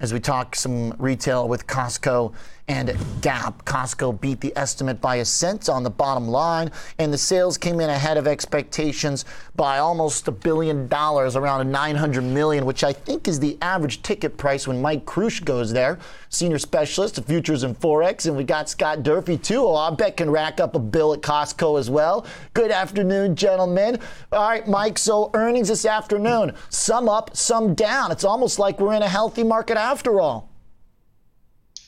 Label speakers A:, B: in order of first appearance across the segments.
A: as we talk some retail with Costco and Gap. Costco beat the estimate by a cent on the bottom line, and the sales came in ahead of expectations by almost a billion dollars, around 900 million, which I think is the average ticket price when Mike Krush goes there, senior specialist of futures and forex, and we got Scott Durfee too. Oh, I bet can rack up a bill at Costco as well. Good afternoon, gentlemen. All right, Mike. So earnings this afternoon, some up, some down. It's almost like we're in a healthy market after all.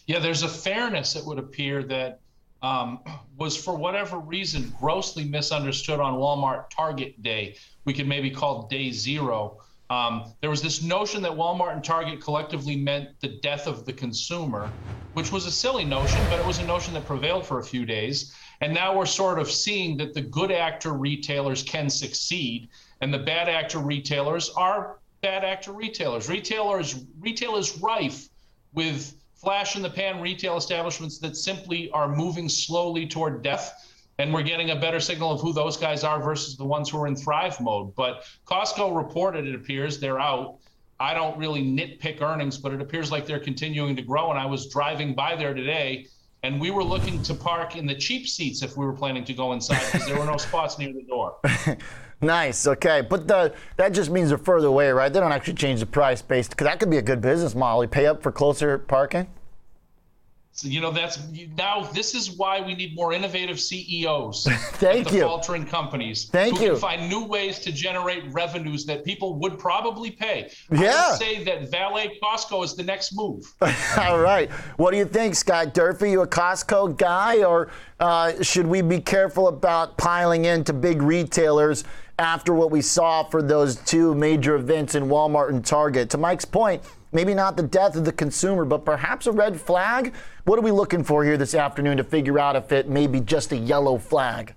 B: Yeah, there's a fairness, it would appear, that um, was for whatever reason grossly misunderstood on Walmart Target Day. We could maybe call day zero. Um, there was this notion that Walmart and Target collectively meant the death of the consumer, which was a silly notion, but it was a notion that prevailed for a few days. And now we're sort of seeing that the good actor retailers can succeed, and the bad actor retailers are bad actor retailers. Retailers retail is rife with flash in the pan retail establishments that simply are moving slowly toward death. And we're getting a better signal of who those guys are versus the ones who are in thrive mode. But Costco reported, it appears, they're out. I don't really nitpick earnings, but it appears like they're continuing to grow. And I was driving by there today, and we were looking to park in the cheap seats if we were planning to go inside because there were no spots near the door.
A: nice. Okay, but the, that just means they're further away, right? They don't actually change the price based because that could be a good business model. You pay up for closer parking.
B: So, you know, that's now this is why we need more innovative CEOs.
A: Thank
B: the
A: you.
B: Faltering companies.
A: Thank
B: who
A: you.
B: Can find new ways to generate revenues that people would probably pay.
A: Yeah.
B: I would say that valet Costco is the next move.
A: All right. What do you think, Scott Durfee? You a Costco guy, or uh, should we be careful about piling into big retailers after what we saw for those two major events in Walmart and Target? To Mike's point maybe not the death of the consumer, but perhaps a red flag? What are we looking for here this afternoon to figure out if it may be just a yellow flag?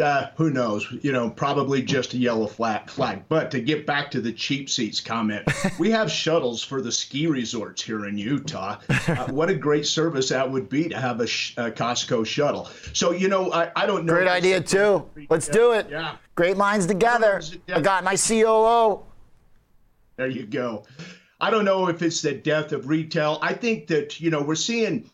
C: Yeah, who knows? You know, probably just a yellow flag. Flag. But to get back to the cheap seats comment, we have shuttles for the ski resorts here in Utah. Uh, what a great service that would be to have a, sh- a Costco shuttle. So you know, I, I don't know.
A: Great idea too. Let's do it.
C: Yeah.
A: Great minds together. I got my COO.
C: There you go. I don't know if it's the death of retail. I think that, you know, we're seeing.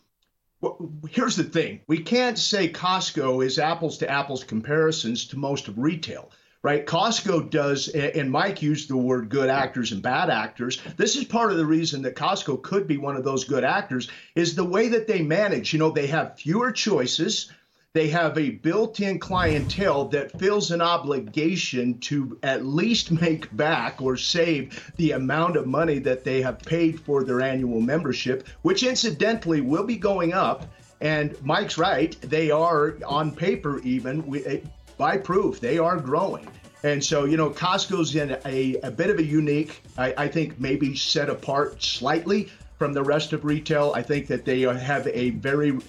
C: Well, here's the thing we can't say Costco is apples to apples comparisons to most of retail, right? Costco does, and Mike used the word good actors and bad actors. This is part of the reason that Costco could be one of those good actors is the way that they manage. You know, they have fewer choices they have a built in clientele that feels an obligation to at least make back or save the amount of money that they have paid for their annual membership, which incidentally will be going up. And Mike's right, they are on paper, even eh, by proof, they are growing. And so, you know, Costco's in a, a bit of a unique, I, I think maybe set apart slightly from the rest of retail. I think that they have a very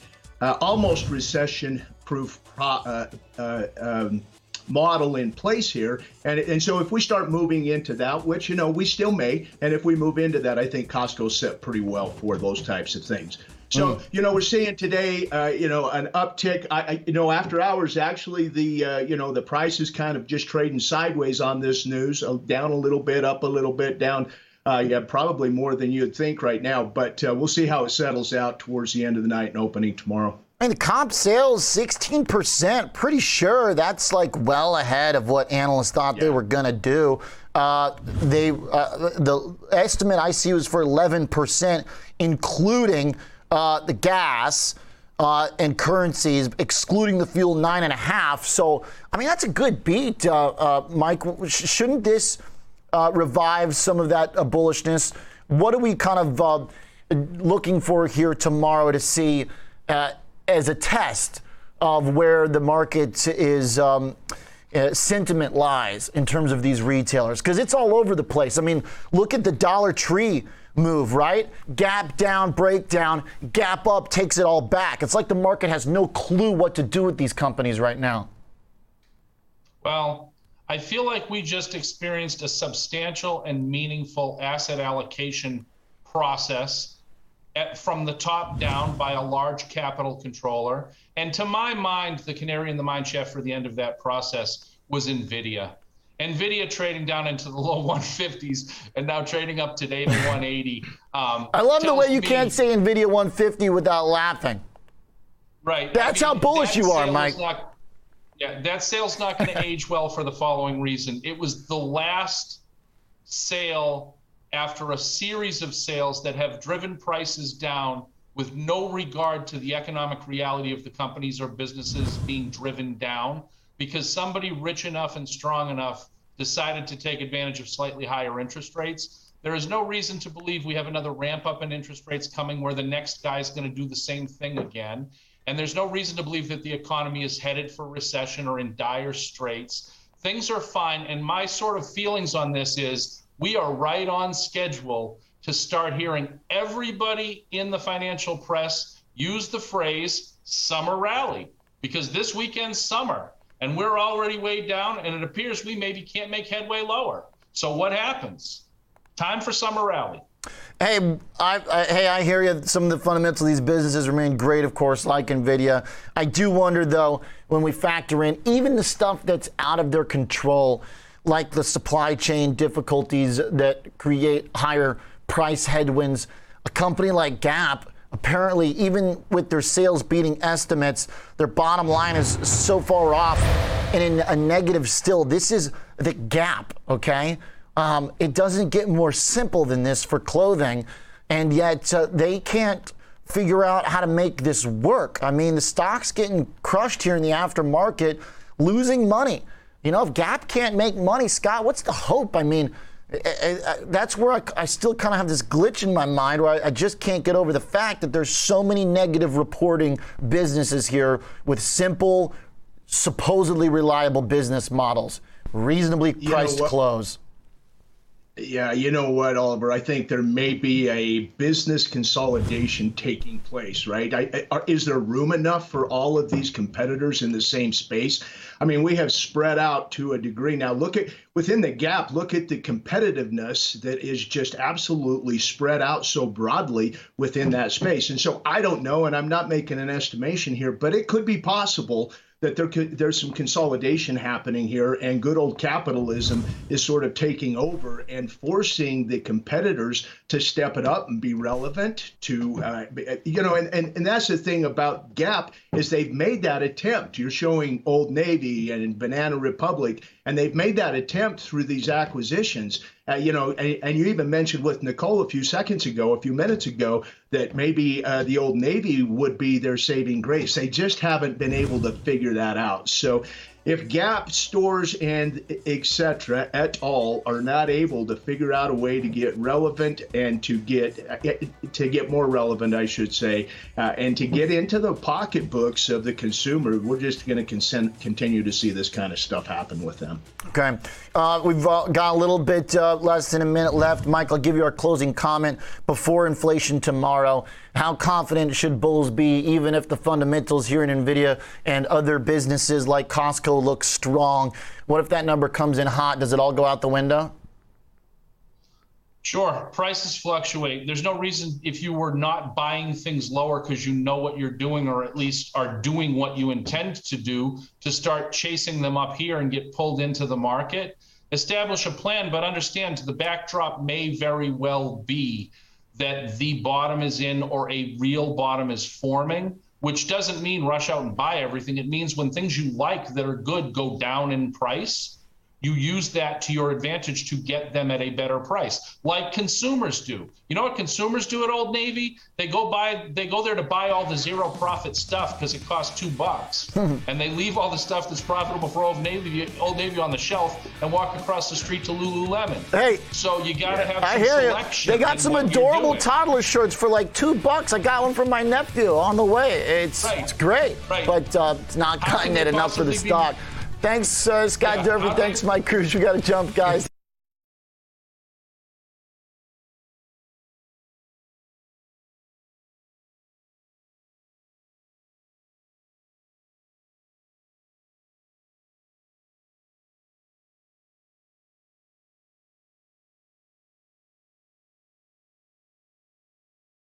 C: uh, almost recession proof uh, uh, um, model in place here. And, and so if we start moving into that, which, you know, we still may, and if we move into that, I think Costco's set pretty well for those types of things. So, mm. you know, we're seeing today, uh, you know, an uptick. I, I, you know, after hours, actually, the, uh, you know, the price is kind of just trading sideways on this news, uh, down a little bit, up a little bit, down. Uh, yeah, probably more than you'd think right now, but uh, we'll see how it settles out towards the end of the night and opening tomorrow.
A: And the comp sales, 16%. Pretty sure that's like well ahead of what analysts thought yeah. they were going to do. Uh, they uh, the estimate I see was for 11%, including uh, the gas. Uh, and currencies, excluding the fuel, nine and a half. So, I mean, that's a good beat, uh, uh, Mike. Shouldn't this revive some of that bullishness? What are we kind of looking for here tomorrow to see? As a test of where the market is. Um, uh, sentiment lies in terms of these retailers because it's all over the place. I mean, look at the Dollar Tree move, right? Gap down, breakdown, gap up takes it all back. It's like the market has no clue what to do with these companies right now.
B: Well, I feel like we just experienced a substantial and meaningful asset allocation process at, from the top down by a large capital controller. And to my mind, the canary in the mine shaft for the end of that process was NVIDIA. Nvidia trading down into the low 150s and now trading up today to 180. Um,
A: I love the way you
B: me,
A: can't say Nvidia 150 without laughing.
B: Right.
A: That's I mean, how bullish you are, Mike.
B: Not, yeah, that sale's not going to age well for the following reason. It was the last sale after a series of sales that have driven prices down with no regard to the economic reality of the companies or businesses being driven down because somebody rich enough and strong enough decided to take advantage of slightly higher interest rates. There is no reason to believe we have another ramp up in interest rates coming where the next guy is going to do the same thing again. And there's no reason to believe that the economy is headed for recession or in dire straits. Things are fine. And my sort of feelings on this is we are right on schedule to start hearing everybody in the financial press use the phrase summer rally because this weekend's summer and we're already way down and it appears we maybe can't make headway lower. So what happens? Time for summer rally.
A: Hey, I, I, hey, I hear you. Some of the fundamentals of these businesses remain great, of course, like Nvidia. I do wonder, though, when we factor in even the stuff that's out of their control, like the supply chain difficulties that create higher price headwinds. A company like Gap, apparently, even with their sales beating estimates, their bottom line is so far off and in a negative still. This is the Gap, okay? Um, it doesn't get more simple than this for clothing, and yet uh, they can't figure out how to make this work. I mean, the stock's getting crushed here in the aftermarket, losing money. You know, if Gap can't make money, Scott, what's the hope? I mean, eh, eh, eh, that's where I, I still kind of have this glitch in my mind where I, I, just can't get over the fact that there's so many negative reporting businesses here with simple, supposedly reliable business models, reasonably priced clothes.
C: Yeah, you know what, Oliver? I think there may be a business consolidation taking place, right? I, I, is there room enough for all of these competitors in the same space? I mean, we have spread out to a degree. Now, look at within the gap, look at the competitiveness that is just absolutely spread out so broadly within that space. And so I don't know, and I'm not making an estimation here, but it could be possible that there could, there's some consolidation happening here, and good old capitalism is sort of taking over and forcing the competitors to step it up and be relevant. To uh, you know, and, and and that's the thing about Gap is they've made that attempt. You're showing Old Navy and Banana Republic, and they've made that attempt through these acquisitions. Uh, you know, and, and, you even mentioned with Nicole a few seconds ago, a few minutes ago, that maybe uh, the Old Navy would be their saving grace. They just haven't been able to figure that out. So if Gap stores and etc. et al. are not able to figure out a way to get relevant and to get to get more relevant, I should say, uh, and to get into the pocketbooks of the consumer, we're just going to continue to see this kind of stuff happen with them.
A: Okay, uh, we've uh, got a little bit uh, less than a minute left. Mike, I'll give you our closing comment before inflation tomorrow. How confident should bulls be, even if the fundamentals here in NVIDIA and other businesses like Costco look strong? What if that number comes in hot? Does it all go out the window?
B: Sure. Prices fluctuate. There's no reason if you were not buying things lower because you know what you're doing or at least are doing what you intend to do to start chasing them up here and get pulled into the market. Establish a plan, but understand the backdrop may very well be that the bottom is in or a real bottom is forming, which doesn't mean rush out and buy everything. It means when things you like that are good go down in price, you use that to your advantage to get them at a better price like consumers do. You know what consumers do at old navy? They go buy they go there to buy all the zero profit stuff because it costs two bucks. And they leave all the stuff that's profitable for old navy old navy on the shelf and walk across the street to lululemon.
A: Hey.
B: So you got to have
A: i hear you they got some adorable toddler shirts for like two bucks. I got one for my nephew on the way. It's right. it's great.
B: Right.
A: but uh, it's not cutting it enough for the stock Thanks, uh, Scott yeah, Durfee. Thanks, Mike Cruz. We got to jump, guys.